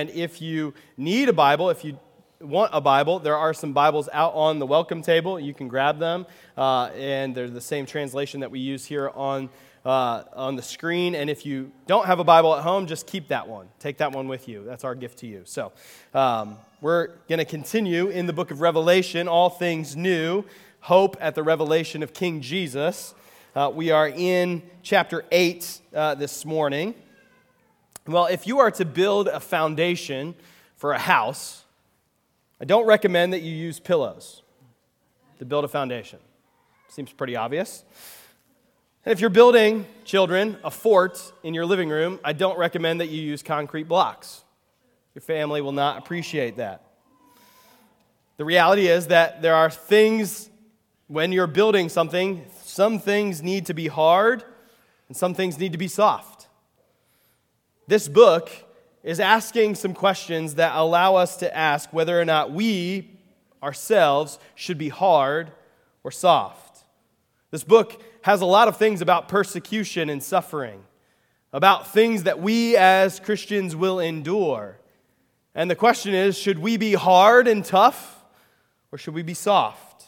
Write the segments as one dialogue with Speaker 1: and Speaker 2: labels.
Speaker 1: And if you need a Bible, if you want a Bible, there are some Bibles out on the welcome table. You can grab them, uh, and they're the same translation that we use here on, uh, on the screen. And if you don't have a Bible at home, just keep that one. Take that one with you. That's our gift to you. So um, we're going to continue in the book of Revelation, all things new, hope at the revelation of King Jesus. Uh, we are in chapter 8 uh, this morning. Well, if you are to build a foundation for a house, I don't recommend that you use pillows to build a foundation. Seems pretty obvious. And if you're building, children, a fort in your living room, I don't recommend that you use concrete blocks. Your family will not appreciate that. The reality is that there are things when you're building something, some things need to be hard and some things need to be soft. This book is asking some questions that allow us to ask whether or not we ourselves should be hard or soft. This book has a lot of things about persecution and suffering, about things that we as Christians will endure. And the question is should we be hard and tough or should we be soft?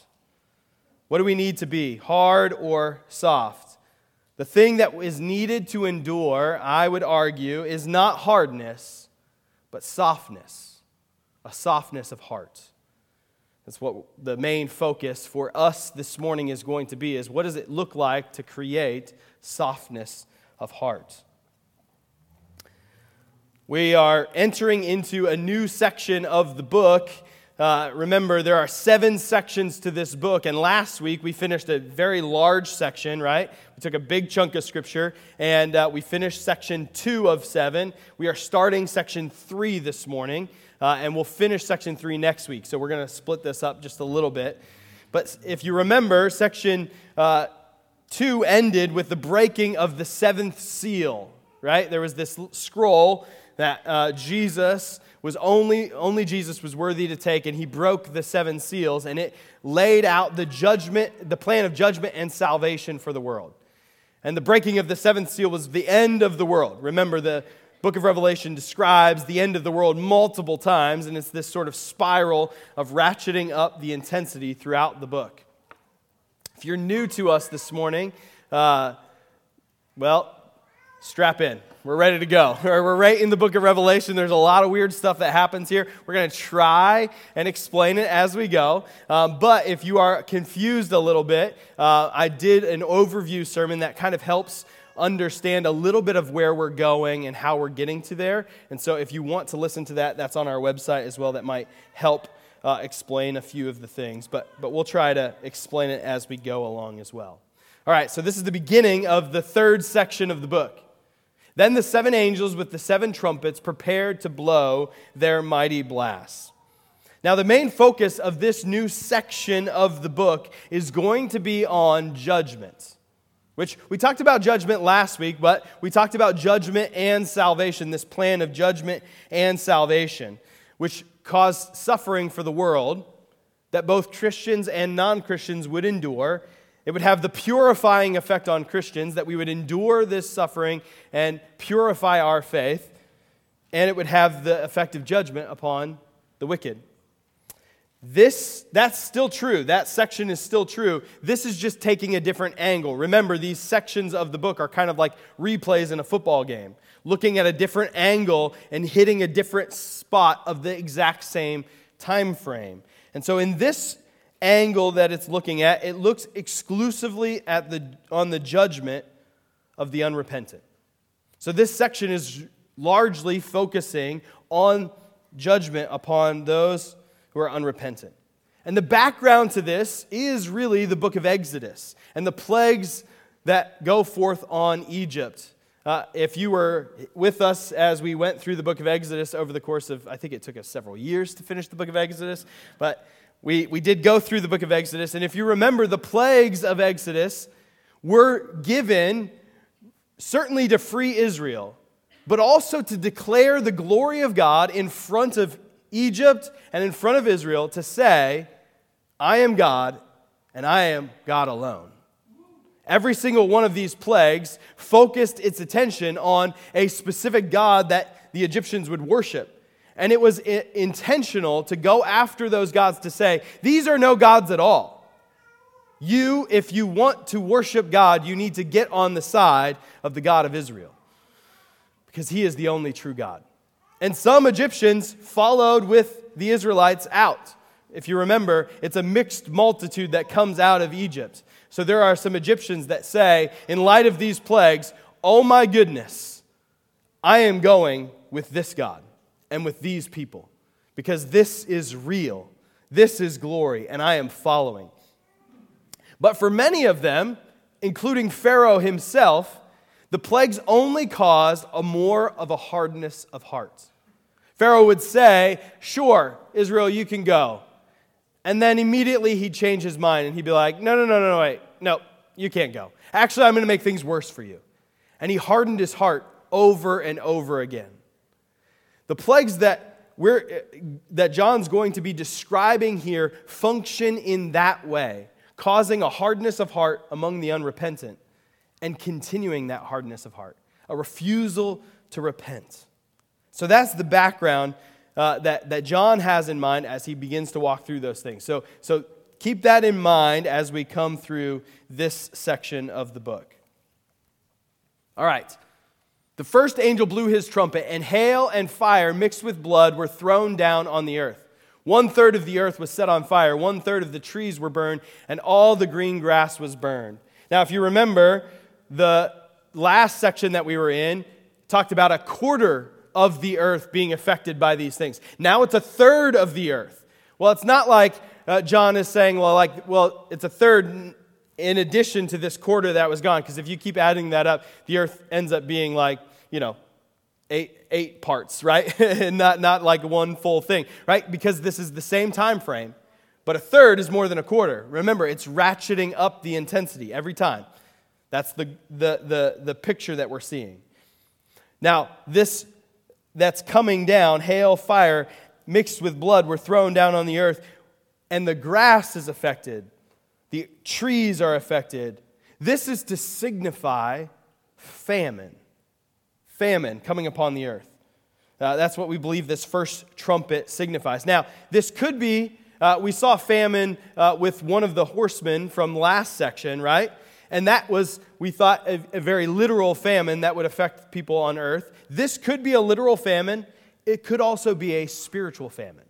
Speaker 1: What do we need to be, hard or soft? The thing that is needed to endure, I would argue, is not hardness, but softness, a softness of heart. That's what the main focus for us this morning is going to be is what does it look like to create softness of heart? We are entering into a new section of the book uh, remember, there are seven sections to this book, and last week we finished a very large section, right? We took a big chunk of scripture, and uh, we finished section two of seven. We are starting section three this morning, uh, and we'll finish section three next week. So we're going to split this up just a little bit. But if you remember, section uh, two ended with the breaking of the seventh seal, right? There was this scroll that uh, Jesus was only, only Jesus was worthy to take, and he broke the seven seals, and it laid out the judgment, the plan of judgment and salvation for the world. And the breaking of the seventh seal was the end of the world. Remember, the book of Revelation describes the end of the world multiple times, and it's this sort of spiral of ratcheting up the intensity throughout the book. If you're new to us this morning, uh, well, strap in. We're ready to go. We're right in the book of Revelation. There's a lot of weird stuff that happens here. We're going to try and explain it as we go. Um, but if you are confused a little bit, uh, I did an overview sermon that kind of helps understand a little bit of where we're going and how we're getting to there. And so if you want to listen to that, that's on our website as well. That might help uh, explain a few of the things. But, but we'll try to explain it as we go along as well. All right, so this is the beginning of the third section of the book. Then the seven angels with the seven trumpets prepared to blow their mighty blasts. Now, the main focus of this new section of the book is going to be on judgment, which we talked about judgment last week, but we talked about judgment and salvation, this plan of judgment and salvation, which caused suffering for the world that both Christians and non Christians would endure it would have the purifying effect on Christians that we would endure this suffering and purify our faith, and it would have the effect of judgment upon the wicked. This that's still true. That section is still true. This is just taking a different angle. Remember, these sections of the book are kind of like replays in a football game, looking at a different angle and hitting a different spot of the exact same time frame. And so in this angle that it's looking at, it looks exclusively at the, on the judgment of the unrepentant. So this section is largely focusing on judgment upon those who are unrepentant. And the background to this is really the book of Exodus and the plagues that go forth on Egypt. Uh, if you were with us as we went through the book of Exodus over the course of, I think it took us several years to finish the book of Exodus, but we, we did go through the book of Exodus, and if you remember, the plagues of Exodus were given certainly to free Israel, but also to declare the glory of God in front of Egypt and in front of Israel to say, I am God and I am God alone. Every single one of these plagues focused its attention on a specific God that the Egyptians would worship. And it was I- intentional to go after those gods to say, these are no gods at all. You, if you want to worship God, you need to get on the side of the God of Israel because he is the only true God. And some Egyptians followed with the Israelites out. If you remember, it's a mixed multitude that comes out of Egypt. So there are some Egyptians that say, in light of these plagues, oh my goodness, I am going with this God and with these people because this is real. This is glory, and I am following. But for many of them, including Pharaoh himself, the plagues only caused a more of a hardness of heart. Pharaoh would say, Sure, Israel, you can go. And then immediately he'd change his mind and he'd be like, No, no, no, no, wait. No, you can't go. Actually, I'm going to make things worse for you. And he hardened his heart over and over again. The plagues that, we're, that John's going to be describing here function in that way, causing a hardness of heart among the unrepentant and continuing that hardness of heart, a refusal to repent. So that's the background uh, that, that John has in mind as he begins to walk through those things. So, so keep that in mind as we come through this section of the book. All right. The first angel blew his trumpet, and hail and fire mixed with blood were thrown down on the earth. One third of the earth was set on fire, one third of the trees were burned, and all the green grass was burned. Now, if you remember, the last section that we were in talked about a quarter of the earth being affected by these things. Now it's a third of the earth. Well, it's not like uh, John is saying, well, like, well, it's a third in addition to this quarter that was gone. Because if you keep adding that up, the earth ends up being like, you know, eight, eight parts, right? and not, not like one full thing, right? Because this is the same time frame, but a third is more than a quarter. Remember, it's ratcheting up the intensity every time. That's the, the, the, the picture that we're seeing. Now, this that's coming down, hail, fire, mixed with blood, were thrown down on the earth, and the grass is affected, the trees are affected. This is to signify famine. Famine coming upon the earth. Uh, that's what we believe this first trumpet signifies. Now, this could be, uh, we saw famine uh, with one of the horsemen from last section, right? And that was, we thought, a, a very literal famine that would affect people on earth. This could be a literal famine, it could also be a spiritual famine.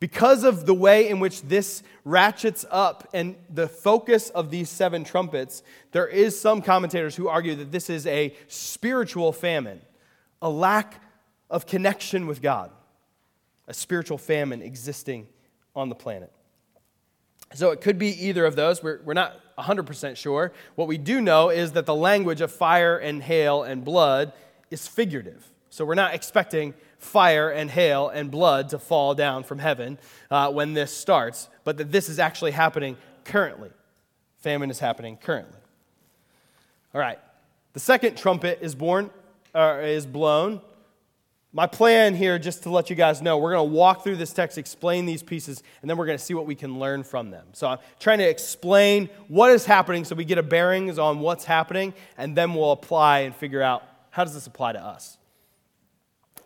Speaker 1: Because of the way in which this ratchets up and the focus of these seven trumpets, there is some commentators who argue that this is a spiritual famine, a lack of connection with God, a spiritual famine existing on the planet. So it could be either of those. We're, we're not 100% sure. What we do know is that the language of fire and hail and blood is figurative. So we're not expecting fire and hail and blood to fall down from heaven uh, when this starts, but that this is actually happening currently. Famine is happening currently. All right. The second trumpet is born, uh, is blown. My plan here, just to let you guys know, we're going to walk through this text, explain these pieces, and then we're going to see what we can learn from them. So I'm trying to explain what is happening so we get a bearings on what's happening, and then we'll apply and figure out how does this apply to us.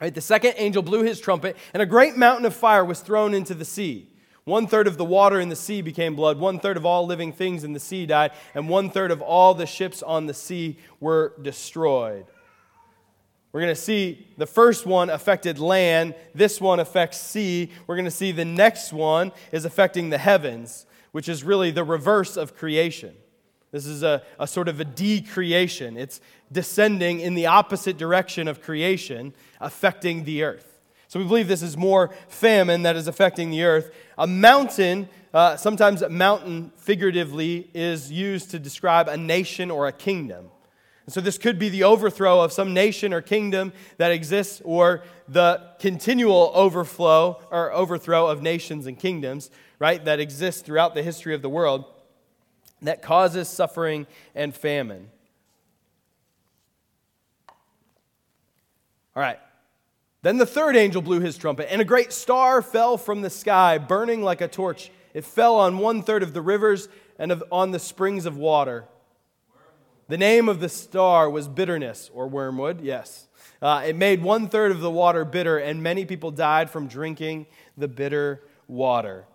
Speaker 1: Right, the second angel blew his trumpet, and a great mountain of fire was thrown into the sea. One third of the water in the sea became blood, one third of all living things in the sea died, and one third of all the ships on the sea were destroyed. We're going to see the first one affected land, this one affects sea. We're going to see the next one is affecting the heavens, which is really the reverse of creation. This is a, a sort of a decreation. It's descending in the opposite direction of creation, affecting the earth. So we believe this is more famine that is affecting the earth. A mountain, uh, sometimes a mountain figuratively, is used to describe a nation or a kingdom. And so this could be the overthrow of some nation or kingdom that exists, or the continual overflow or overthrow of nations and kingdoms, right, that exist throughout the history of the world that causes suffering and famine. All right. Then the third angel blew his trumpet, and a great star fell from the sky, burning like a torch. It fell on one third of the rivers and of, on the springs of water. The name of the star was bitterness, or wormwood, yes. Uh, it made one third of the water bitter, and many people died from drinking the bitter water.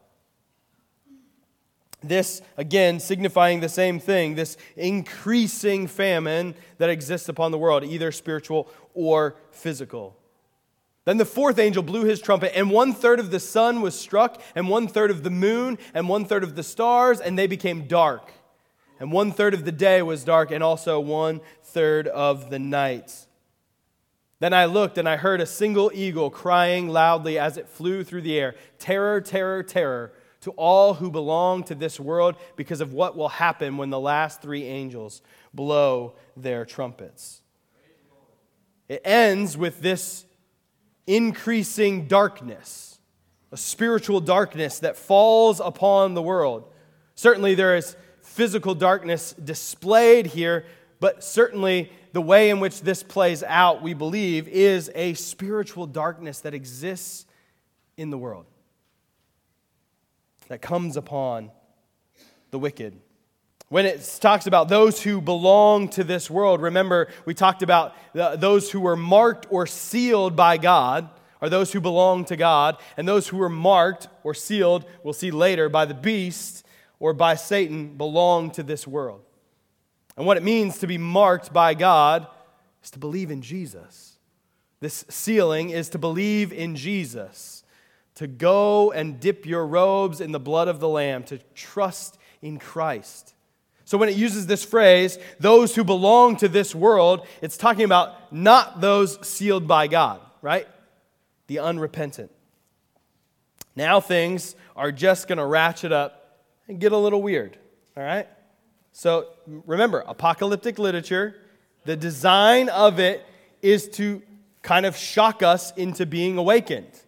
Speaker 1: This, again, signifying the same thing this increasing famine that exists upon the world, either spiritual or physical. Then the fourth angel blew his trumpet, and one third of the sun was struck, and one third of the moon, and one third of the stars, and they became dark. And one third of the day was dark, and also one third of the night. Then I looked, and I heard a single eagle crying loudly as it flew through the air Terror, terror, terror to all who belong to this world because of what will happen when the last three angels blow their trumpets. It ends with this increasing darkness, a spiritual darkness that falls upon the world. Certainly, there is physical darkness displayed here, but certainly the way in which this plays out, we believe, is a spiritual darkness that exists in the world that comes upon the wicked. When it talks about those who belong to this world, remember we talked about those who were marked or sealed by God, are those who belong to God, and those who were marked or sealed, we'll see later, by the beast or by Satan, belong to this world. And what it means to be marked by God is to believe in Jesus. This sealing is to believe in Jesus to go and dip your robes in the blood of the Lamb, to trust in Christ. So when it uses this phrase, those who belong to this world, it's talking about not those sealed by God, right? The unrepentant. Now things are just going to ratchet up and get a little weird, all right? So remember, apocalyptic literature, the design of it is to kind of shock us into being awakened.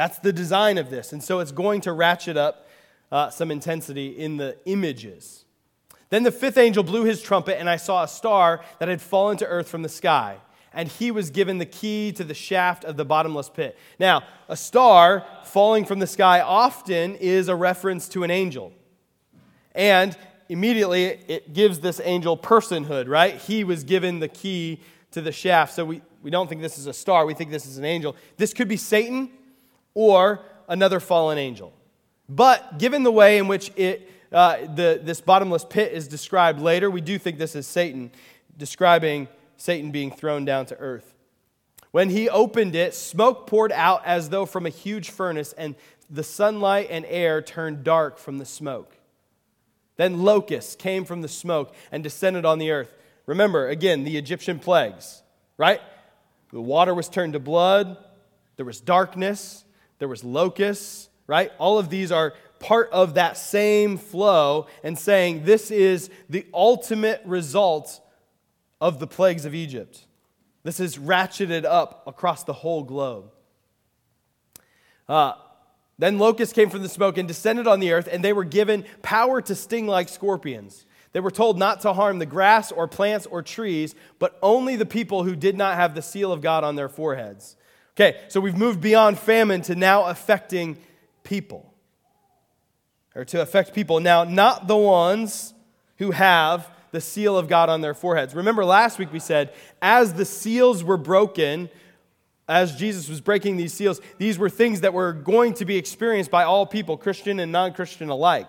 Speaker 1: That's the design of this. And so it's going to ratchet up uh, some intensity in the images. Then the fifth angel blew his trumpet, and I saw a star that had fallen to earth from the sky. And he was given the key to the shaft of the bottomless pit. Now, a star falling from the sky often is a reference to an angel. And immediately it gives this angel personhood, right? He was given the key to the shaft. So we, we don't think this is a star, we think this is an angel. This could be Satan, or another fallen angel. But given the way in which it, uh, the, this bottomless pit is described later, we do think this is Satan, describing Satan being thrown down to earth. When he opened it, smoke poured out as though from a huge furnace, and the sunlight and air turned dark from the smoke. Then locusts came from the smoke and descended on the earth. Remember, again, the Egyptian plagues, right? The water was turned to blood, there was darkness, there was locusts, right? All of these are part of that same flow and saying this is the ultimate result of the plagues of Egypt. This is ratcheted up across the whole globe. Uh, then locusts came from the smoke and descended on the earth, and they were given power to sting like scorpions. They were told not to harm the grass or plants or trees, but only the people who did not have the seal of God on their foreheads. Okay, so we've moved beyond famine to now affecting people. Or to affect people. Now, not the ones who have the seal of God on their foreheads. Remember last week we said, as the seals were broken, as Jesus was breaking these seals, these were things that were going to be experienced by all people, Christian and non Christian alike.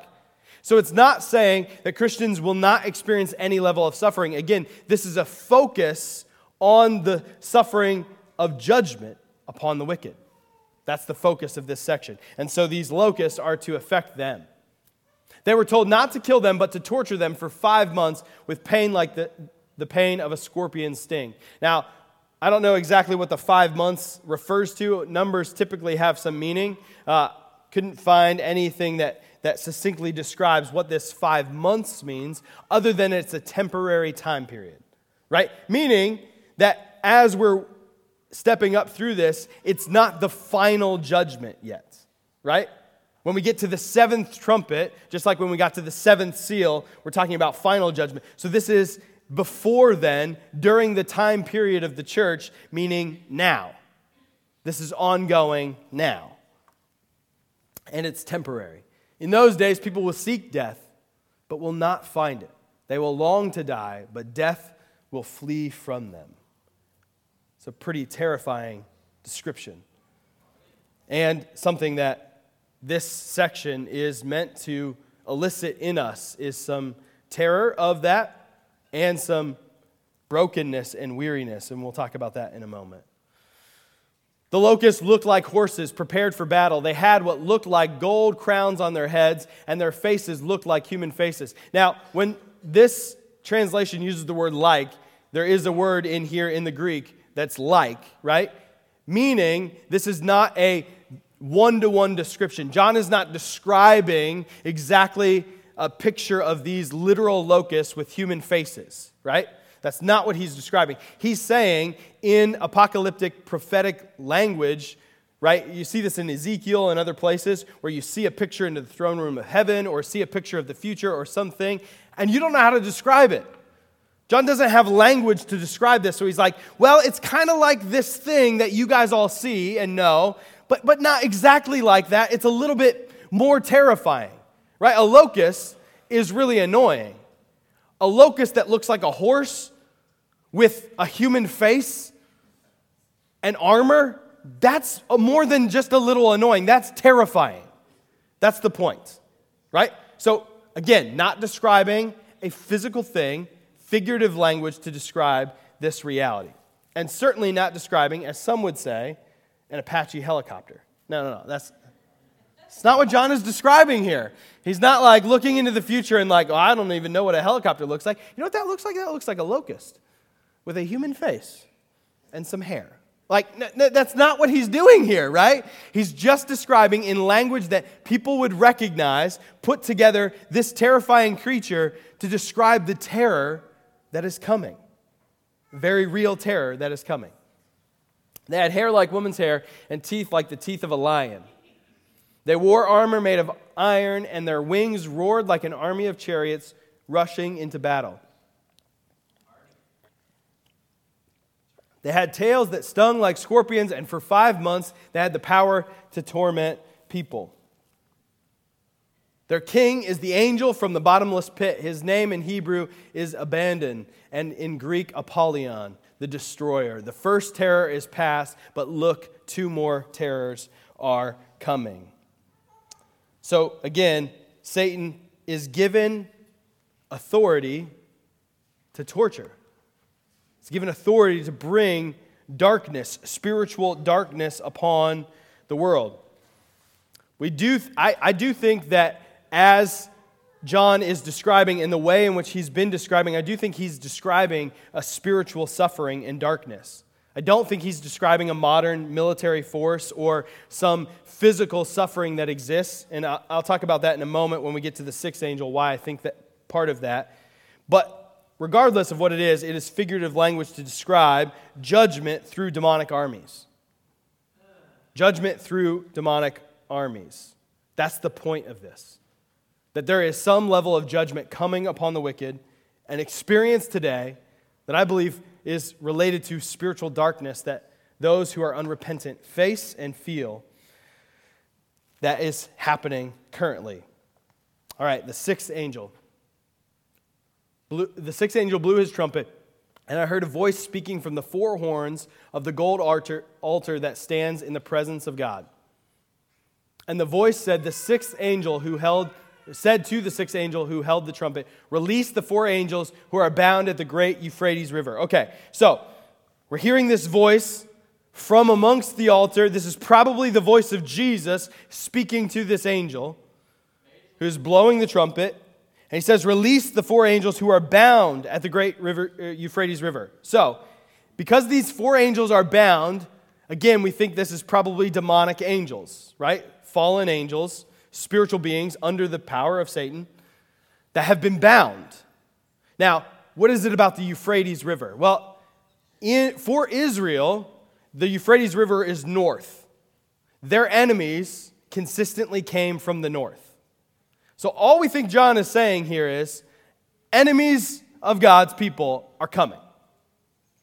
Speaker 1: So it's not saying that Christians will not experience any level of suffering. Again, this is a focus on the suffering of judgment upon the wicked. That's the focus of this section. And so these locusts are to affect them. They were told not to kill them, but to torture them for five months with pain like the, the pain of a scorpion sting. Now, I don't know exactly what the five months refers to. Numbers typically have some meaning. Uh, couldn't find anything that, that succinctly describes what this five months means, other than it's a temporary time period, right? Meaning that as we're stepping up through this, it's not the final judgment yet, right? When we get to the seventh trumpet, just like when we got to the seventh seal, we're talking about final judgment. So this is before then, during the time period of the church, meaning now. This is ongoing now. And it's temporary. In those days, people will seek death, but will not find it. They will long to die, but death will flee from them. It's a pretty terrifying description. And something that this section is meant to elicit in us is some terror of that and some brokenness and weariness. And we'll talk about that in a moment. The locusts looked like horses prepared for battle. They had what looked like gold crowns on their heads, and their faces looked like human faces. Now, when this translation uses the word like, there is a word in here in the Greek that's like, right? Meaning, this is not a one to one description. John is not describing exactly a picture of these literal locusts with human faces, right? That's not what he's describing. He's saying in apocalyptic prophetic language, right? You see this in Ezekiel and other places where you see a picture into the throne room of heaven or see a picture of the future or something, and you don't know how to describe it. John doesn't have language to describe this, so he's like, well, it's kind of like this thing that you guys all see and know, but, but not exactly like that. It's a little bit more terrifying, right? A locust is really annoying. A locust that looks like a horse with a human face and armor, that's more than just a little annoying. That's terrifying. That's the point, right? So, again, not describing a physical thing, figurative language to describe this reality. And certainly not describing, as some would say, an Apache helicopter. No, no, no. That's, it's not what John is describing here. He's not like looking into the future and like, oh, I don't even know what a helicopter looks like. You know what that looks like? That looks like a locust with a human face and some hair. Like, n- that's not what he's doing here, right? He's just describing in language that people would recognize, put together this terrifying creature to describe the terror that is coming. Very real terror that is coming. They had hair like woman's hair and teeth like the teeth of a lion. They wore armor made of iron, and their wings roared like an army of chariots rushing into battle. They had tails that stung like scorpions, and for five months they had the power to torment people. Their king is the angel from the bottomless pit. His name in Hebrew is Abaddon, and in Greek, Apollyon, the destroyer. The first terror is past, but look, two more terrors are coming. So again, Satan is given authority to torture. He's given authority to bring darkness, spiritual darkness upon the world. We do, I, I do think that as John is describing in the way in which he's been describing, I do think he's describing a spiritual suffering in darkness. I don't think he's describing a modern military force or some physical suffering that exists. And I'll talk about that in a moment when we get to the sixth angel, why I think that part of that. But regardless of what it is, it is figurative language to describe judgment through demonic armies. Judgment through demonic armies. That's the point of this. That there is some level of judgment coming upon the wicked, an experience today that I believe is related to spiritual darkness that those who are unrepentant face and feel that is happening currently. All right, the sixth angel blew, the sixth angel blew his trumpet, and I heard a voice speaking from the four horns of the gold altar, altar that stands in the presence of God. And the voice said, The sixth angel who held said to the sixth angel who held the trumpet, Release the four angels who are bound at the great Euphrates River. Okay, so we're hearing this voice from amongst the altar. This is probably the voice of Jesus speaking to this angel who's blowing the trumpet. And he says, Release the four angels who are bound at the great river, uh, Euphrates River. So, because these four angels are bound, again, we think this is probably demonic angels, right? Fallen angels, spiritual beings under the power of Satan that have been bound. Now, what is it about the Euphrates River? Well, in, for Israel, the Euphrates River is north. Their enemies consistently came from the north. So, all we think John is saying here is enemies of God's people are coming.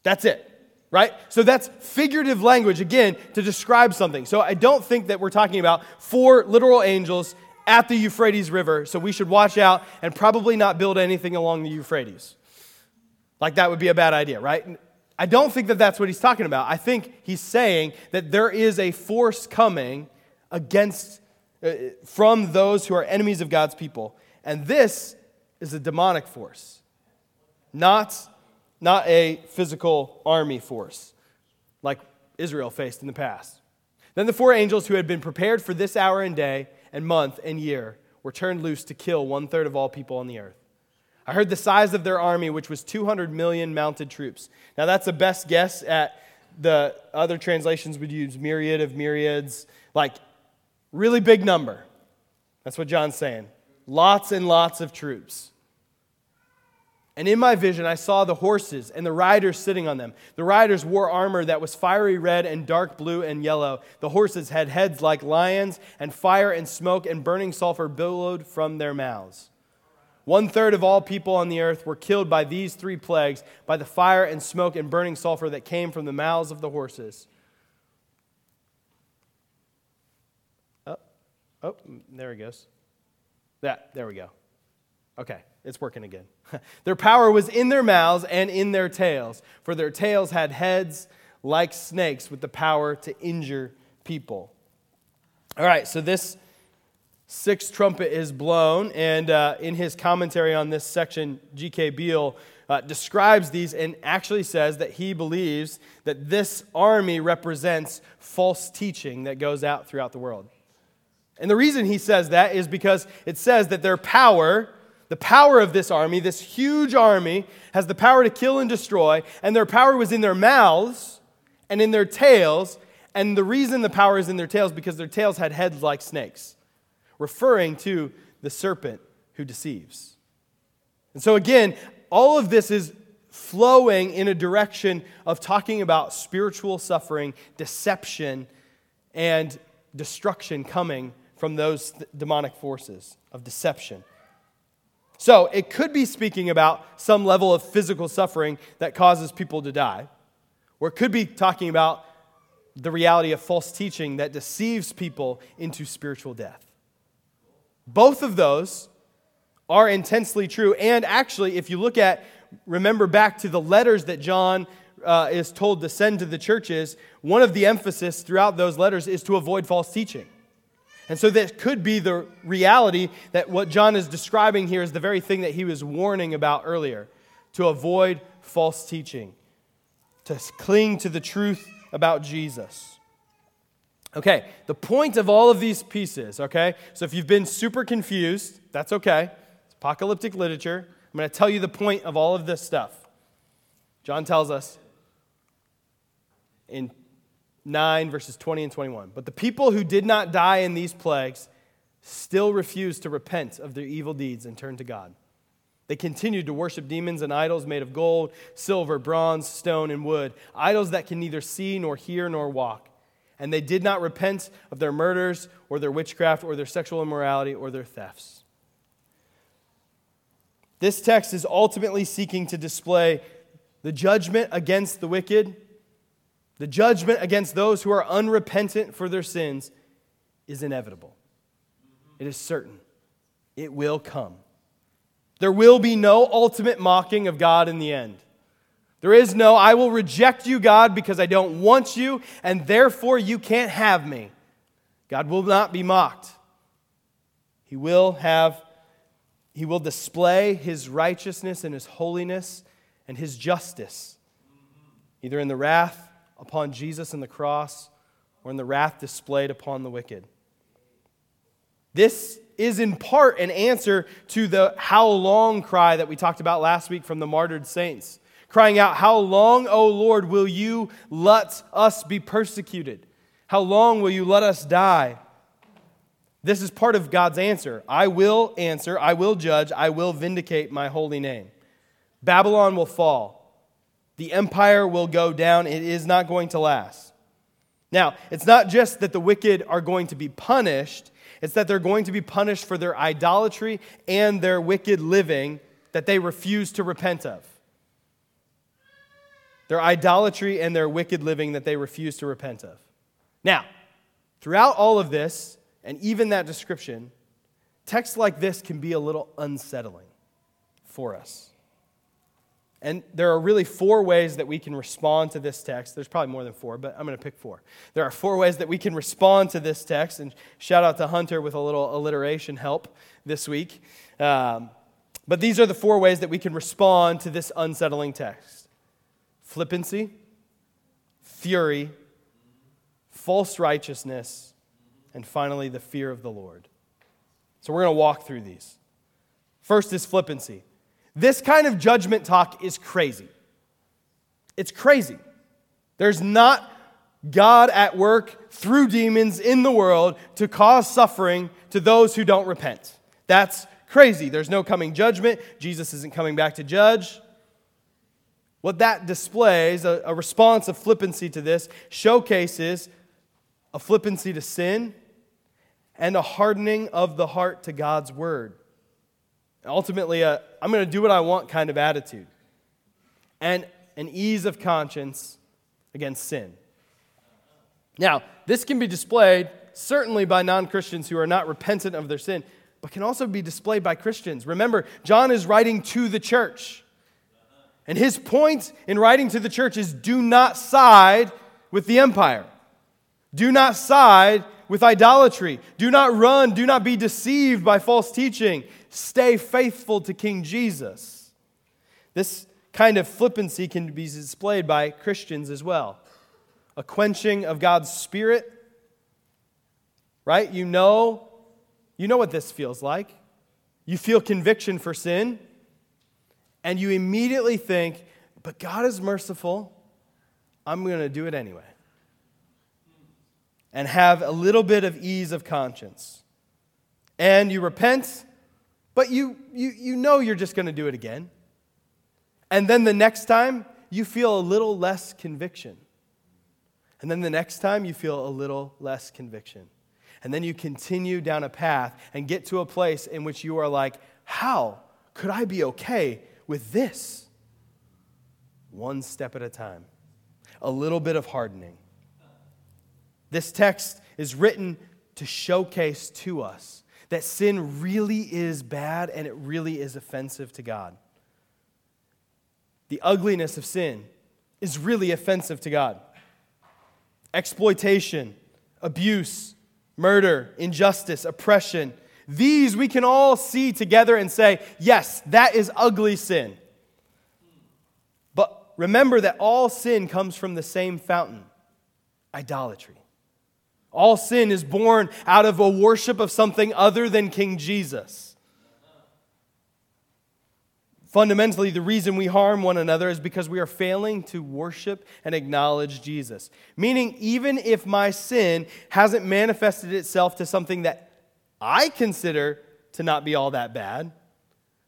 Speaker 1: That's it, right? So, that's figurative language, again, to describe something. So, I don't think that we're talking about four literal angels at the Euphrates River. So, we should watch out and probably not build anything along the Euphrates. Like, that would be a bad idea, right? I don't think that that's what he's talking about. I think he's saying that there is a force coming against uh, from those who are enemies of God's people. And this is a demonic force, not, not a physical army force like Israel faced in the past. Then the four angels who had been prepared for this hour and day and month and year were turned loose to kill one third of all people on the earth. I heard the size of their army, which was 200 million mounted troops. Now, that's a best guess at the other translations would use myriad of myriads, like really big number. That's what John's saying. Lots and lots of troops. And in my vision, I saw the horses and the riders sitting on them. The riders wore armor that was fiery red and dark blue and yellow. The horses had heads like lions, and fire and smoke and burning sulfur billowed from their mouths. One third of all people on the earth were killed by these three plagues, by the fire and smoke and burning sulfur that came from the mouths of the horses. Oh, oh there he goes. That, there we go. Okay, it's working again. their power was in their mouths and in their tails, for their tails had heads like snakes with the power to injure people. All right, so this sixth trumpet is blown. And uh, in his commentary on this section, G.K. Beale uh, describes these and actually says that he believes that this army represents false teaching that goes out throughout the world. And the reason he says that is because it says that their power, the power of this army, this huge army, has the power to kill and destroy, and their power was in their mouths and in their tails. And the reason the power is in their tails because their tails had heads like snakes referring to the serpent who deceives. And so, again, all of this is flowing in a direction of talking about spiritual suffering, deception, and destruction coming from those th- demonic forces of deception. So, it could be speaking about some level of physical suffering that causes people to die, or it could be talking about the reality of false teaching that deceives people into spiritual death. Both of those are intensely true. And actually, if you look at, remember back to the letters that John uh, is told to send to the churches, one of the emphasis throughout those letters is to avoid false teaching. And so that could be the reality that what John is describing here is the very thing that he was warning about earlier to avoid false teaching, to cling to the truth about Jesus. Okay, the point of all of these pieces, okay? So if you've been super confused, that's okay. It's apocalyptic literature. I'm going to tell you the point of all of this stuff. John tells us in 9, verses 20 and 21. But the people who did not die in these plagues still refused to repent of their evil deeds and turn to God. They continued to worship demons and idols made of gold, silver, bronze, stone, and wood, idols that can neither see nor hear nor walk and they did not repent of their murders or their witchcraft or their sexual immorality or their thefts. This text is ultimately seeking to display the judgment against the wicked, the judgment against those who are unrepentant for their sins is inevitable. It is certain. It will come. There will be no ultimate mocking of God in the end. There is no, I will reject you, God, because I don't want you, and therefore you can't have me. God will not be mocked. He will have, he will display his righteousness and his holiness and his justice, either in the wrath upon Jesus and the cross or in the wrath displayed upon the wicked. This is in part an answer to the how long cry that we talked about last week from the martyred saints crying out, How long, O Lord, will you let us be persecuted? How long will you let us die? This is part of God's answer. I will answer, I will judge, I will vindicate my holy name. Babylon will fall. The empire will go down. It is not going to last. Now, it's not just that the wicked are going to be punished, it's that they're going to be punished for their idolatry and their wicked living that they refuse to repent of their idolatry and their wicked living that they refuse to repent of. Now, throughout all of this, and even that description, texts like this can be a little unsettling for us. And there are really four ways that we can respond to this text. There's probably more than four, but I'm going to pick four. There are four ways that we can respond to this text. And shout out to Hunter with a little alliteration help this week. Um, but these are the four ways that we can respond to this unsettling text flippancy, fury, false righteousness, and finally, the fear of the Lord. So we're going to walk through these. First is flippancy. This kind of judgment talk is crazy. It's crazy. There's not God at work through demons in the world to cause suffering to those who don't repent. That's crazy. There's no coming judgment. Jesus isn't coming back to judge. What that displays, a, a response of flippancy to this, showcases a flippancy to sin and a hardening of the heart to God's word ultimately a I'm going to do what I want kind of attitude, and an ease of conscience against sin. Now, this can be displayed certainly by non Christians who are not repentant of their sin, but can also be displayed by Christians. Remember, John is writing to the church. And his point in writing to the church is do not side with the empire. Do not side with idolatry. Do not run. Do not be deceived by false teaching stay faithful to King Jesus. This kind of flippancy can be displayed by Christians as well. A quenching of God's Spirit, right? You know, you know what this feels like. You feel conviction for sin, and you immediately think, but God is merciful. I'm going to do it anyway. And have a little bit of ease of conscience. And you repent but you, you, you know you're just going to do it again. And then the next time, you feel a little less conviction. And then the next time, you feel a little less conviction. And then you continue down a path and get to a place in which you are like, how could I be okay with this? One step at a time, a little bit of hardening. This text is written to showcase to us that sin really is bad and it really is offensive to God. The ugliness of sin is really offensive to God. Exploitation, abuse, murder, injustice, oppression, these we can all see together and say, yes, that is ugly sin. But remember that all sin comes from the same fountain idolatry. All sin is born out of a worship of something other than King Jesus. Fundamentally, the reason we harm one another is because we are failing to worship and acknowledge Jesus. Meaning, even if my sin hasn't manifested itself to something that I consider to not be all that bad,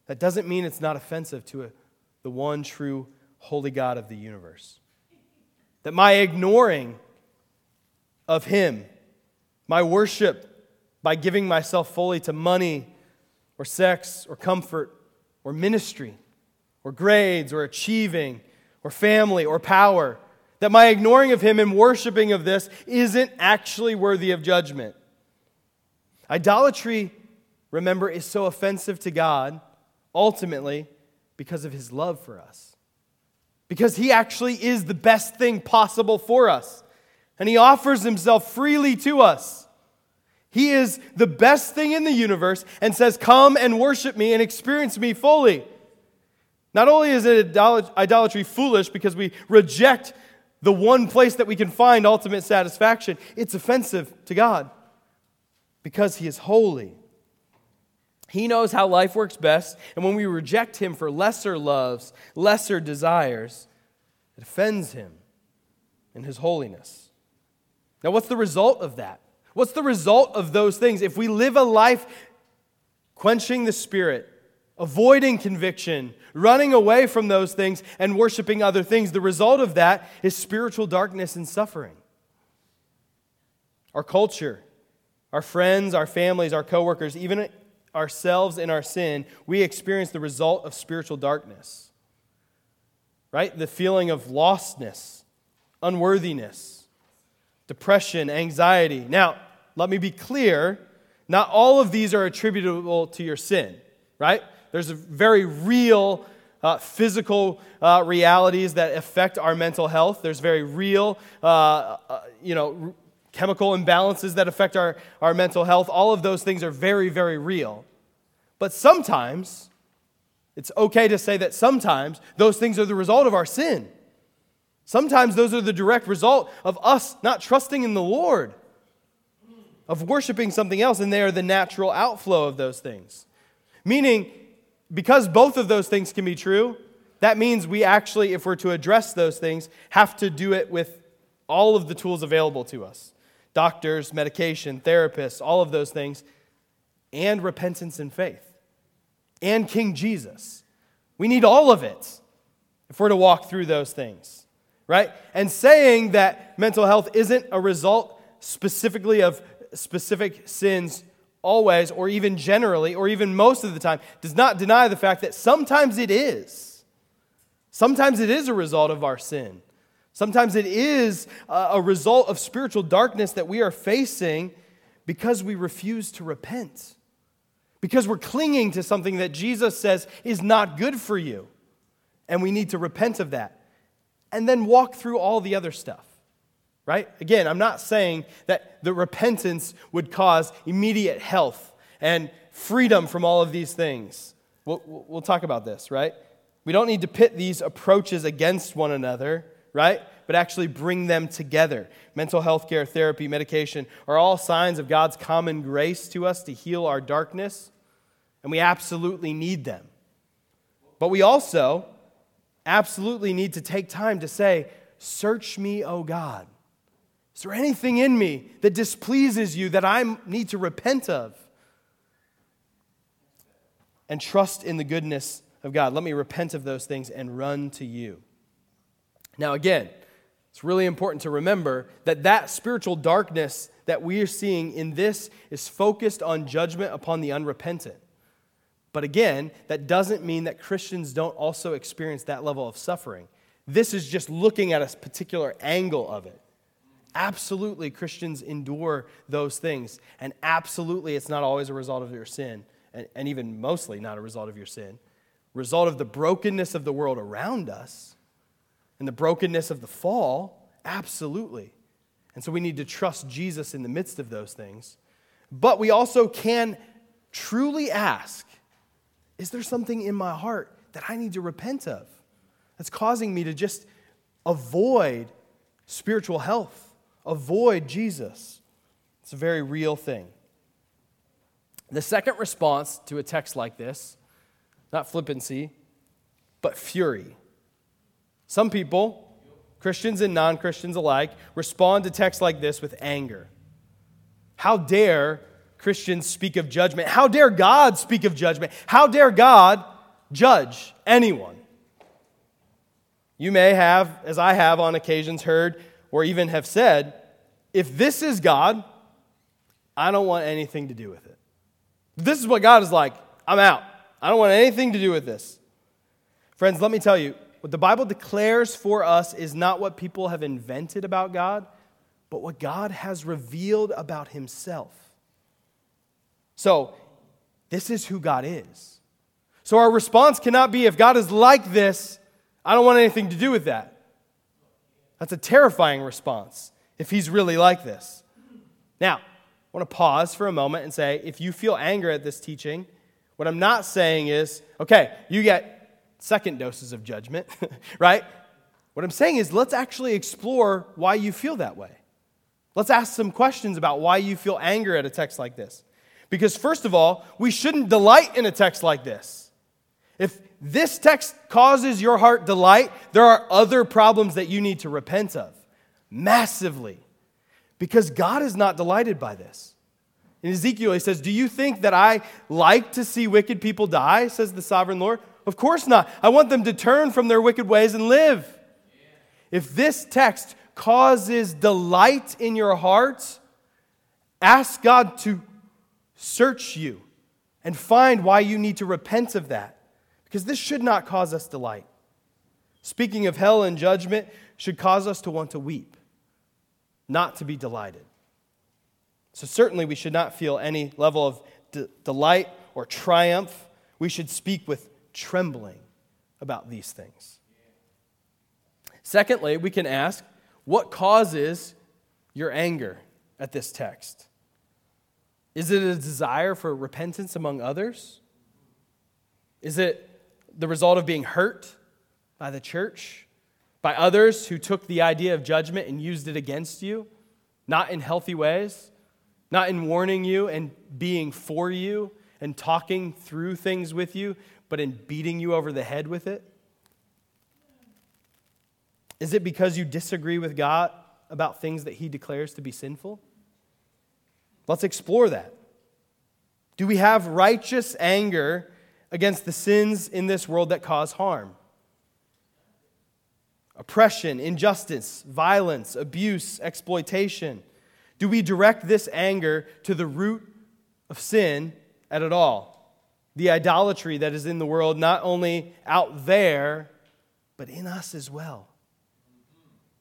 Speaker 1: that doesn't mean it's not offensive to a, the one true holy God of the universe. That my ignoring of Him. My worship by giving myself fully to money or sex or comfort or ministry or grades or achieving or family or power. That my ignoring of Him and worshiping of this isn't actually worthy of judgment. Idolatry, remember, is so offensive to God ultimately because of His love for us. Because He actually is the best thing possible for us and He offers Himself freely to us. He is the best thing in the universe and says, Come and worship me and experience me fully. Not only is it idolatry foolish because we reject the one place that we can find ultimate satisfaction, it's offensive to God because He is holy. He knows how life works best, and when we reject Him for lesser loves, lesser desires, it offends Him in His holiness. Now, what's the result of that? What's the result of those things? If we live a life quenching the Spirit, avoiding conviction, running away from those things, and worshiping other things, the result of that is spiritual darkness and suffering. Our culture, our friends, our families, our coworkers, even ourselves in our sin, we experience the result of spiritual darkness. Right? The feeling of lostness, unworthiness depression, anxiety. Now, let me be clear not all of these are attributable to your sin, right? There's very real uh, physical uh, realities that affect our mental health. There's very real, uh, uh you know, chemical imbalances that affect our, our mental health. All of those things are very, very real. But sometimes, it's okay to say that sometimes those things are the result of our sin. Sometimes those are the direct result of us not trusting in the Lord, of worshiping something else, and they are the natural outflow of those things. Meaning, because both of those things can be true, that means we actually, if we're to address those things, have to do it with all of the tools available to us doctors, medication, therapists, all of those things, and repentance and faith, and King Jesus. We need all of it if we're to walk through those things, right? And saying that mental health isn't a result specifically of specific sins always, or even generally, or even most of the time, does not deny the fact that sometimes it is. Sometimes it is a result of our sin. Sometimes it is a result of spiritual darkness that we are facing because we refuse to repent. Because we're clinging to something that Jesus says is not good for you. And we need to repent of that. And then walk through all the other stuff right? Again, I'm not saying that the repentance would cause immediate health and freedom from all of these things. We'll, we'll talk about this, right? We don't need to pit these approaches against one another, right? But actually bring them together. Mental health care, therapy, medication are all signs of God's common grace to us to heal our darkness, and we absolutely need them. But we also absolutely need to take time to say, Search me, O God. Is there anything in me that displeases you that I need to repent of? And trust in the goodness of God. Let me repent of those things and run to you. Now, again, it's really important to remember that that spiritual darkness that we are seeing in this is focused on judgment upon the unrepentant. But again, that doesn't mean that Christians don't also experience that level of suffering. This is just looking at a particular angle of it. Absolutely, Christians endure those things. And absolutely, it's not always a result of your sin, and, and even mostly not a result of your sin. Result of the brokenness of the world around us and the brokenness of the fall, absolutely. And so we need to trust Jesus in the midst of those things. But we also can truly ask Is there something in my heart that I need to repent of that's causing me to just avoid spiritual health? avoid Jesus. It's a very real thing. The second response to a text like this, not flippancy, but fury. Some people, Christians and non Christians alike, respond to texts like this with anger. How dare Christians speak of judgment? How dare God speak of judgment? How dare God judge anyone? You may have, as I have on occasions, heard or even have said, if this is God, I don't want anything to do with it. this is what God is like, I'm out. I don't want anything to do with this. Friends, let me tell you, what the Bible declares for us is not what people have invented about God, but what God has revealed about himself. So, this is who God is. So, our response cannot be if God is like this, I don't want anything to do with that. That's a terrifying response if he's really like this. Now, I want to pause for a moment and say if you feel anger at this teaching, what I'm not saying is, okay, you get second doses of judgment, right? What I'm saying is let's actually explore why you feel that way. Let's ask some questions about why you feel anger at a text like this. Because, first of all, we shouldn't delight in a text like this. If this text causes your heart delight, there are other problems that you need to repent of massively because God is not delighted by this. In Ezekiel, he says, Do you think that I like to see wicked people die? says the sovereign Lord. Of course not. I want them to turn from their wicked ways and live. If this text causes delight in your heart, ask God to search you and find why you need to repent of that because this should not cause us delight. Speaking of hell and judgment, should cause us to want to weep, not to be delighted. So, certainly, we should not feel any level of de- delight or triumph. We should speak with trembling about these things. Secondly, we can ask, what causes your anger at this text? Is it a desire for repentance among others? Is it the result of being hurt by the church, by others who took the idea of judgment and used it against you, not in healthy ways, not in warning you and being for you and talking through things with you, but in beating you over the head with it? Is it because you disagree with God about things that He declares to be sinful? Let's explore that. Do we have righteous anger against the sins in this world that cause harm? Oppression, injustice, violence, abuse, exploitation. Do we direct this anger to the root of sin at all? The idolatry that is in the world, not only out there, but in us as well.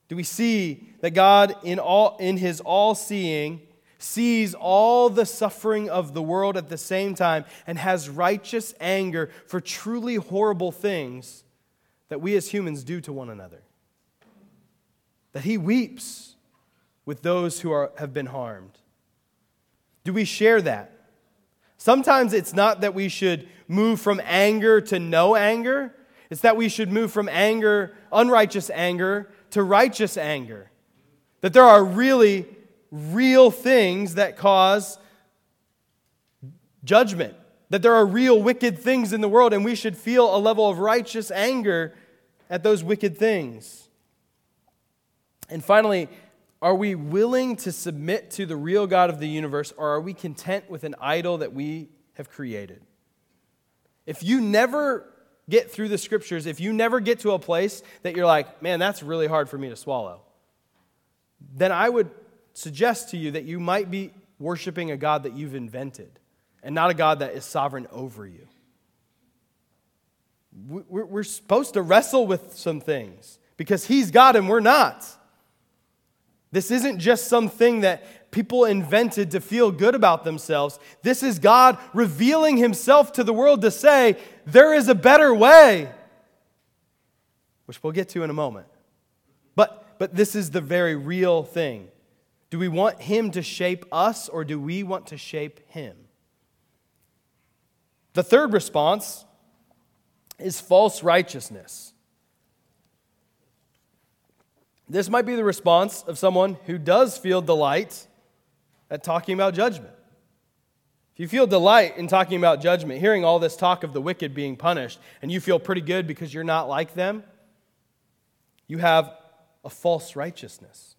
Speaker 1: Do we see that God, in, all, in his all seeing, sees all the suffering of the world at the same time and has righteous anger for truly horrible things that we as humans do to one another? That he weeps with those who are, have been harmed. Do we share that? Sometimes it's not that we should move from anger to no anger. It's that we should move from anger, unrighteous anger, to righteous anger. That there are really real things that cause judgment. That there are real wicked things in the world, and we should feel a level of righteous anger at those wicked things. And finally, are we willing to submit to the real God of the universe, or are we content with an idol that we have created? If you never get through the scriptures, if you never get to a place that you're like, man, that's really hard for me to swallow, then I would suggest to you that you might be worshiping a God that you've invented and not a God that is sovereign over you. We're supposed to wrestle with some things because He's God and we're not. This isn't just something that people invented to feel good about themselves. This is God revealing himself to the world to say, there is a better way, which we'll get to in a moment. But, but this is the very real thing. Do we want him to shape us or do we want to shape him? The third response is false righteousness. This might be the response of someone who does feel delight at talking about judgment. If you feel delight in talking about judgment, hearing all this talk of the wicked being punished, and you feel pretty good because you're not like them, you have a false righteousness.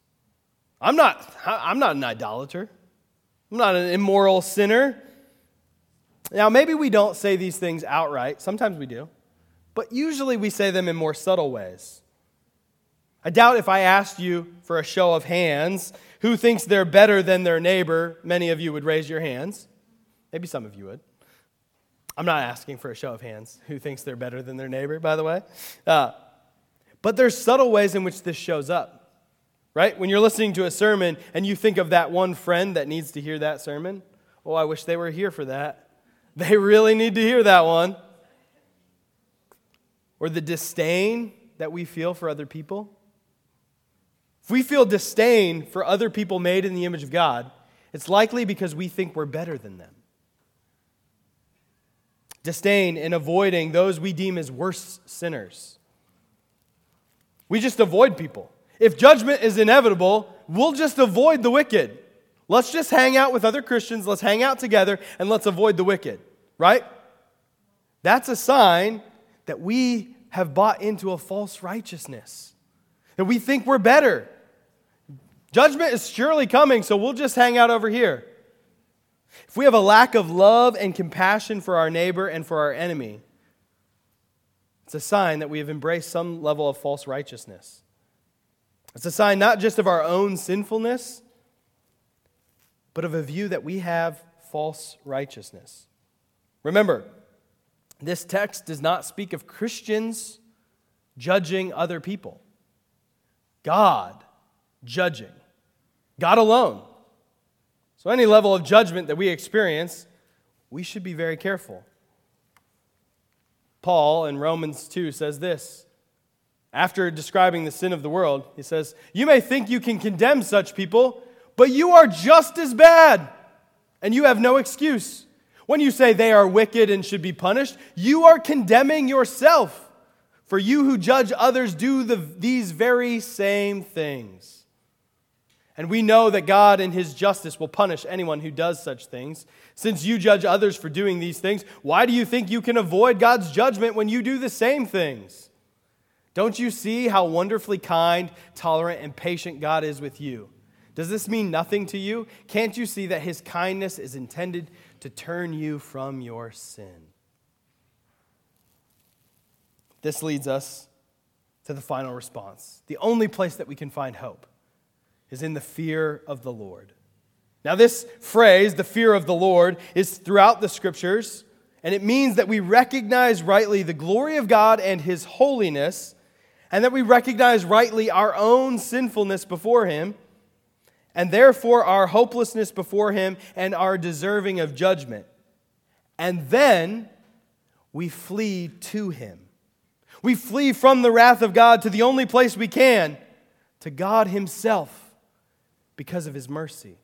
Speaker 1: I'm not, I'm not an idolater. I'm not an immoral sinner. Now, maybe we don't say these things outright. Sometimes we do. But usually we say them in more subtle ways. I doubt if I asked you for a show of hands who thinks they're better than their neighbor, many of you would raise your hands. Maybe some of you would. I'm not asking for a show of hands who thinks they're better than their neighbor, by the way. Uh, but there's subtle ways in which this shows up, right? When you're listening to a sermon and you think of that one friend that needs to hear that sermon, oh, I wish they were here for that. They really need to hear that one. Or the disdain that we feel for other people. If we feel disdain for other people made in the image of God, it's likely because we think we're better than them. Disdain in avoiding those we deem as worse sinners. We just avoid people. If judgment is inevitable, we'll just avoid the wicked. Let's just hang out with other Christians, let's hang out together, and let's avoid the wicked, right? That's a sign that we have bought into a false righteousness, that we think we're better, Judgment is surely coming, so we'll just hang out over here. If we have a lack of love and compassion for our neighbor and for our enemy, it's a sign that we have embraced some level of false righteousness. It's a sign not just of our own sinfulness, but of a view that we have false righteousness. Remember, this text does not speak of Christians judging other people, God judging. God alone. So, any level of judgment that we experience, we should be very careful. Paul in Romans 2 says this. After describing the sin of the world, he says, You may think you can condemn such people, but you are just as bad, and you have no excuse. When you say they are wicked and should be punished, you are condemning yourself. For you who judge others do the, these very same things. And we know that God in his justice will punish anyone who does such things. Since you judge others for doing these things, why do you think you can avoid God's judgment when you do the same things? Don't you see how wonderfully kind, tolerant, and patient God is with you? Does this mean nothing to you? Can't you see that his kindness is intended to turn you from your sin? This leads us to the final response. The only place that we can find hope is in the fear of the Lord. Now, this phrase, the fear of the Lord, is throughout the scriptures, and it means that we recognize rightly the glory of God and his holiness, and that we recognize rightly our own sinfulness before him, and therefore our hopelessness before him and our deserving of judgment. And then we flee to him. We flee from the wrath of God to the only place we can, to God Himself, because of His mercy.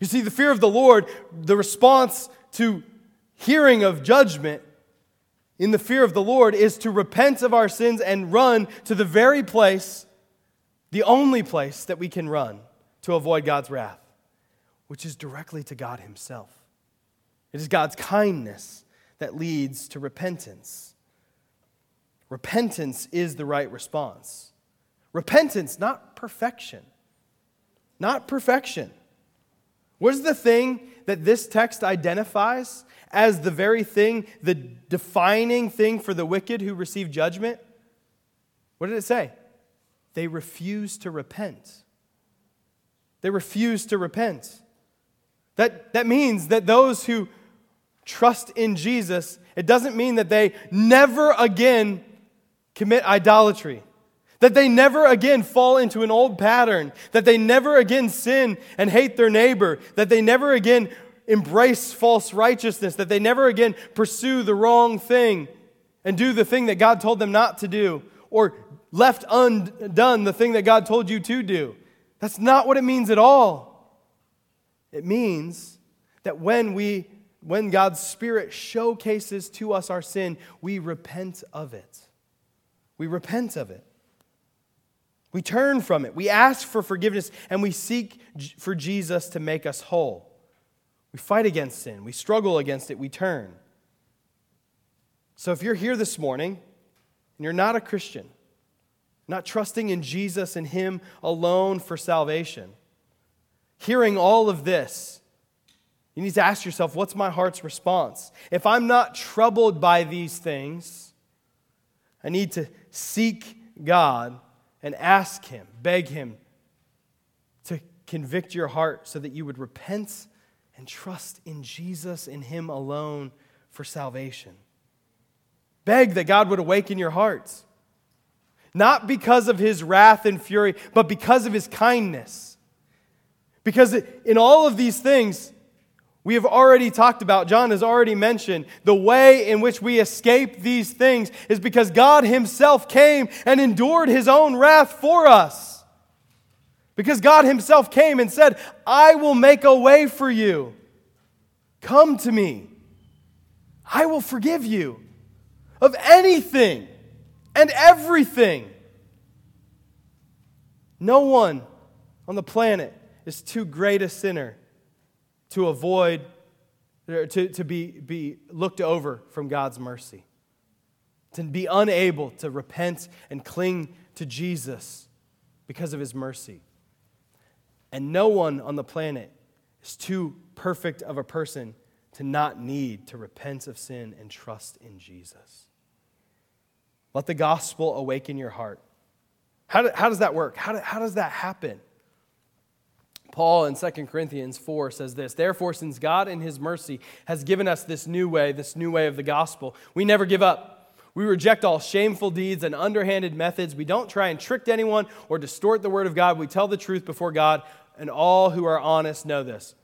Speaker 1: You see, the fear of the Lord, the response to hearing of judgment in the fear of the Lord is to repent of our sins and run to the very place, the only place that we can run to avoid God's wrath, which is directly to God Himself. It is God's kindness that leads to repentance. Repentance is the right response. Repentance, not perfection. Not perfection. What is the thing that this text identifies as the very thing, the defining thing for the wicked who receive judgment? What did it say? They refuse to repent. They refuse to repent. That, that means that those who trust in Jesus, it doesn't mean that they never again commit idolatry, that they never again fall into an old pattern, that they never again sin and hate their neighbor, that they never again embrace false righteousness, that they never again pursue the wrong thing and do the thing that God told them not to do, or left undone the thing that God told you to do. That's not what it means at all. It means that when we when God's spirit showcases to us our sin, we repent of it. We repent of it. We turn from it. We ask for forgiveness and we seek for Jesus to make us whole. We fight against sin. We struggle against it. We turn. So if you're here this morning and you're not a Christian, not trusting in Jesus and Him alone for salvation, hearing all of this, you need to ask yourself what's my heart's response? If I'm not troubled by these things, I need to seek God and ask Him, beg Him to convict your heart so that you would repent and trust in Jesus and Him alone for salvation. Beg that God would awaken your hearts, not because of His wrath and fury, but because of His kindness. Because in all of these things, we have already talked about, John has already mentioned, the way in which we escape these things is because God Himself came and endured His own wrath for us. Because God Himself came and said, I will make a way for you. Come to me. I will forgive you of anything and everything. No one on the planet is too great a sinner to avoid, to, to be, be looked over from God's mercy, to be unable to repent and cling to Jesus because of his mercy. And no one on the planet is too perfect of a person to not need to repent of sin and trust in Jesus. Let the gospel awaken your heart. How, do, how does that work? How, do, how does that happen? Paul in 2 Corinthians 4 says this Therefore, since God in his mercy has given us this new way, this new way of the gospel, we never give up. We reject all shameful deeds and underhanded methods. We don't try and trick anyone or distort the word of God. We tell the truth before God, and all who are honest know this.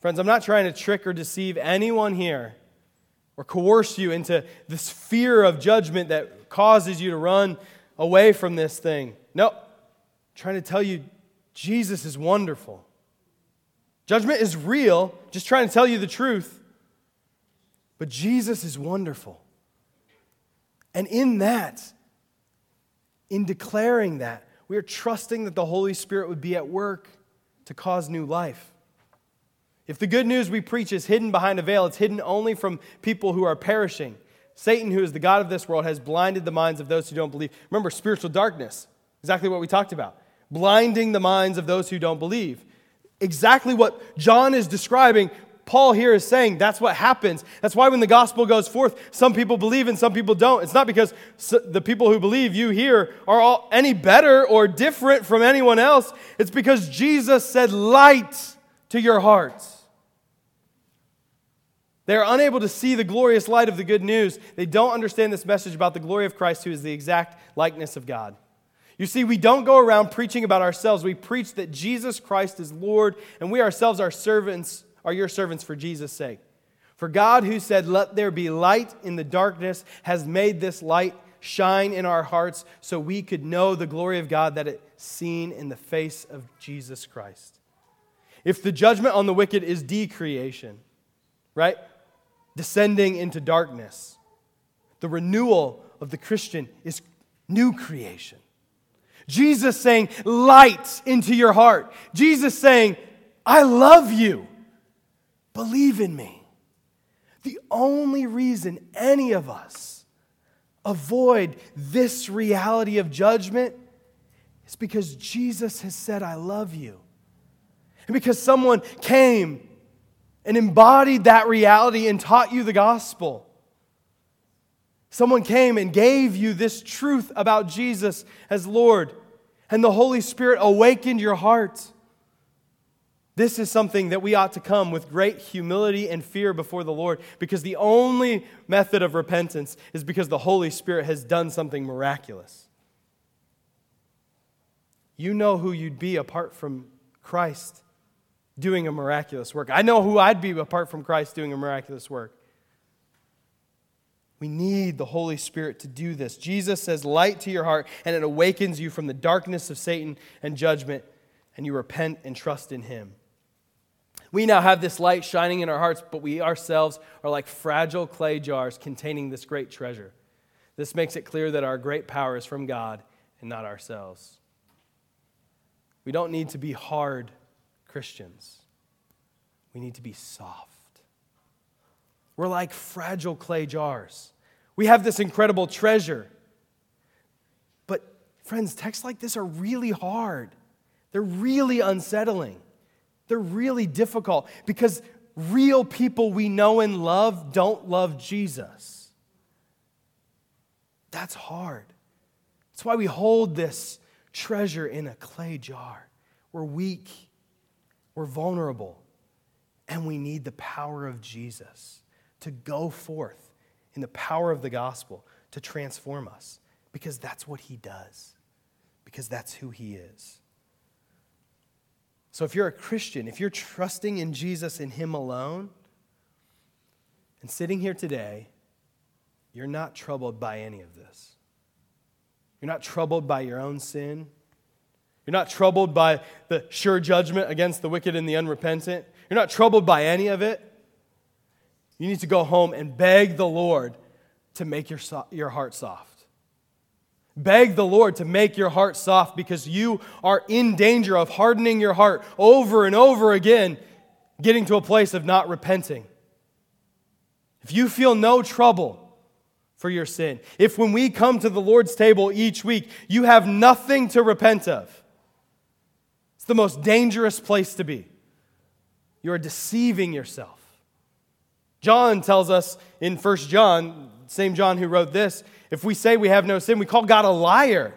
Speaker 1: Friends, I'm not trying to trick or deceive anyone here. or coerce you into this fear of judgment that causes you to run away from this thing. No, I'm trying to tell you, Jesus is wonderful. Judgment is real, just trying to tell you the truth. But Jesus is wonderful. And in that, in declaring that, we are trusting that the Holy Spirit would be at work to cause new life. If the good news we preach is hidden behind a veil, it's hidden only from people who are perishing. Satan, who is the God of this world, has blinded the minds of those who don't believe. Remember, spiritual darkness, exactly what we talked about. Blinding the minds of those who don't believe. Exactly what John is describing Paul here is saying that's what happens. That's why when the gospel goes forth, some people believe and some people don't. It's not because the people who believe you here are all any better or different from anyone else. It's because Jesus said light to your hearts. They are unable to see the glorious light of the good news. They don't understand this message about the glory of Christ, who is the exact likeness of God. You see, we don't go around preaching about ourselves. We preach that Jesus Christ is Lord, and we ourselves are servants are your servants for Jesus' sake. For God, who said, Let there be light in the darkness, has made this light shine in our hearts so we could know the glory of God that is seen in the face of Jesus Christ. If the judgment on the wicked is decreation, right? Descending into darkness, the renewal of the Christian is new creation. Jesus saying, light into your heart. Jesus saying, I love you. Believe in me. The only reason any of us avoid this reality of judgment is because Jesus has said, I love you. And because someone came and embodied that reality and taught you the gospel. Someone came and gave you this truth about Jesus as Lord, and the Holy Spirit awakened your heart. This is something that we ought to come with great humility and fear before the Lord because the only method of repentance is because the Holy Spirit has done something miraculous. You know who you'd be apart from Christ doing a miraculous work. I know who I'd be apart from Christ doing a miraculous work. We need the Holy Spirit to do this. Jesus says, Light to your heart, and it awakens you from the darkness of Satan and judgment, and you repent and trust in Him. We now have this light shining in our hearts, but we ourselves are like fragile clay jars containing this great treasure. This makes it clear that our great power is from God and not ourselves. We don't need to be hard Christians, we need to be soft. We're like fragile clay jars. We have this incredible treasure. But, friends, texts like this are really hard, they're really unsettling. They're really difficult because real people we know and love don't love Jesus. That's hard. That's why we hold this treasure in a clay jar. We're weak, we're vulnerable, and we need the power of Jesus to go forth in the power of the gospel to transform us because that's what he does, because that's who he is. So if you're a Christian, if you're trusting in Jesus and Him alone, and sitting here today, you're not troubled by any of this. You're not troubled by your own sin. You're not troubled by the sure judgment against the wicked and the unrepentant. You're not troubled by any of it. You need to go home and beg the Lord to make your, your heart soft. Beg the Lord to make your heart soft because you are in danger of hardening your heart over and over again, getting to a place of not repenting. If you feel no trouble for your sin, if when we come to the Lord's table each week, you have nothing to repent of, it's the most dangerous place to be. You are deceiving yourself. John tells us in 1 John, same John who wrote this, if we say we have no sin, we call God a liar.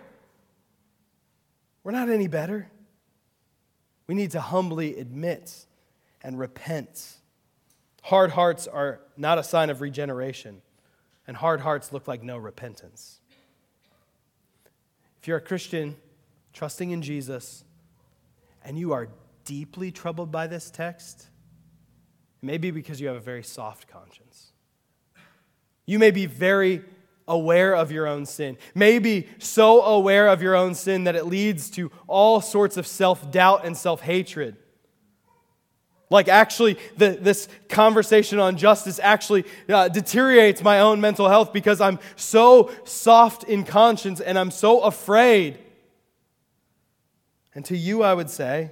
Speaker 1: We're not any better. We need to humbly admit and repent. Hard hearts are not a sign of regeneration, and hard hearts look like no repentance. If you're a Christian trusting in Jesus and you are deeply troubled by this text, it may be because you have a very soft conscience. You may be very aware of your own sin. Maybe so aware of your own sin that it leads to all sorts of self doubt and self hatred. Like, actually, the, this conversation on justice actually uh, deteriorates my own mental health because I'm so soft in conscience and I'm so afraid. And to you, I would say,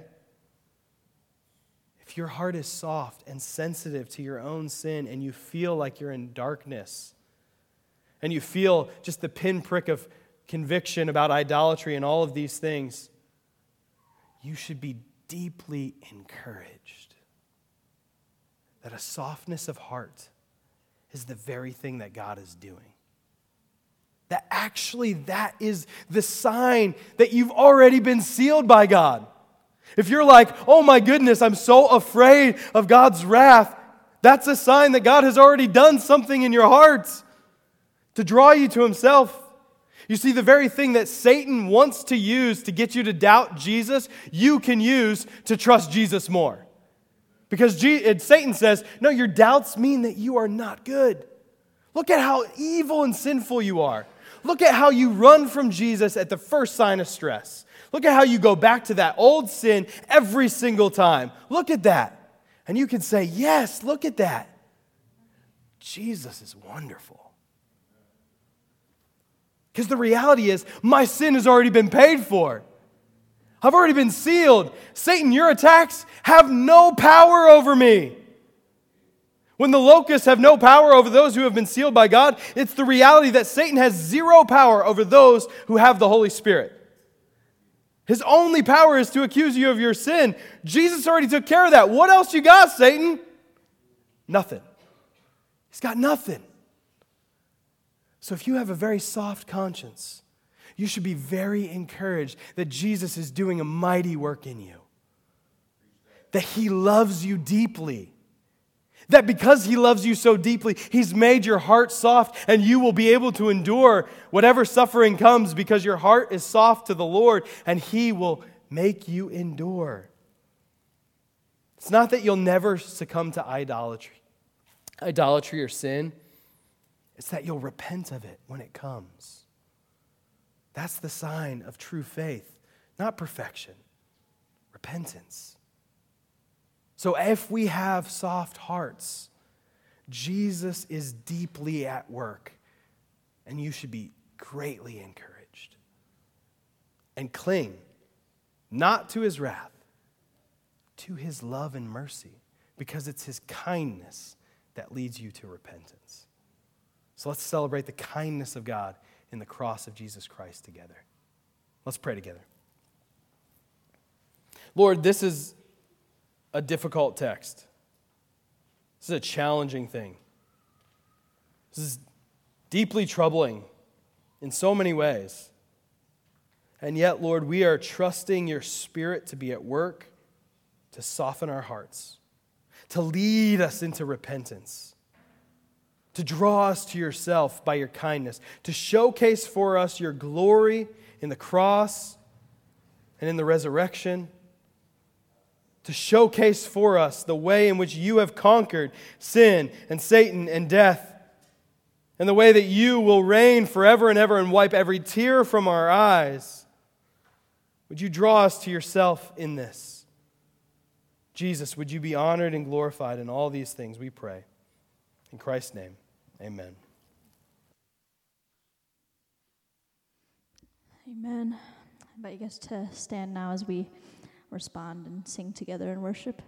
Speaker 1: your heart is soft and sensitive to your own sin and you feel like you're in darkness, and you feel just the pinprick of conviction about idolatry and all of these things, you should be deeply encouraged that a softness of heart is the very thing that God is doing. That actually that is the sign that you've already been sealed by God. If you're like, "Oh my goodness, I'm so afraid of God's wrath," that's a sign that God has already done something in your hearts to draw you to himself. You see, the very thing that Satan wants to use to get you to doubt Jesus, you can use to trust Jesus more. Because Satan says, No, your doubts mean that you are not good. Look at how evil and sinful you are. Look at how you run from Jesus at the first sign of stress. Look at how you go back to that old sin every single time. Look at that. And you can say, Yes, look at that. Jesus is wonderful. Because the reality is, my sin has already been paid for. I've already been sealed. Satan, your attacks have no power over me. When the locusts have no power over those who have been sealed by God, it's the reality that Satan has zero power over those who have the Holy Spirit. His only power is to accuse you of your sin. Jesus already took care of that. What else you got, Satan? Nothing. He's got nothing. So if you have a very soft conscience, you should be very encouraged that Jesus is doing a mighty work in you, that he loves you deeply. That because he loves you so deeply, he's made your heart soft and you will be able to endure whatever suffering comes because your heart is soft to the Lord and he will make you endure. It's not that you'll never succumb to idolatry, idolatry or sin. It's that you'll repent of it when it comes. That's the sign of true faith, not perfection, repentance. So if we have soft hearts, Jesus is deeply at work, and you should be greatly encouraged. And cling not to his wrath, to his love and mercy, because it's his kindness that leads you to repentance. So let's celebrate the kindness of God in the cross of Jesus Christ together. Let's pray together. Lord, this is a difficult text. This is a challenging thing. This is deeply troubling in so many ways. And yet, Lord, we are trusting your Spirit to be at work to soften our hearts, to lead us into repentance to draw us to yourself by your kindness, to showcase for us your glory in the cross and in the resurrection, to showcase for us the way in which you have conquered sin and Satan and death, and the way that you will reign forever and ever and wipe every tear from our eyes. Would you draw us to yourself in this? Jesus, would you be honored and glorified in all these things, we pray. In Christ's name. Amen.
Speaker 2: Amen. I invite you guys to stand now as we respond and sing together in worship.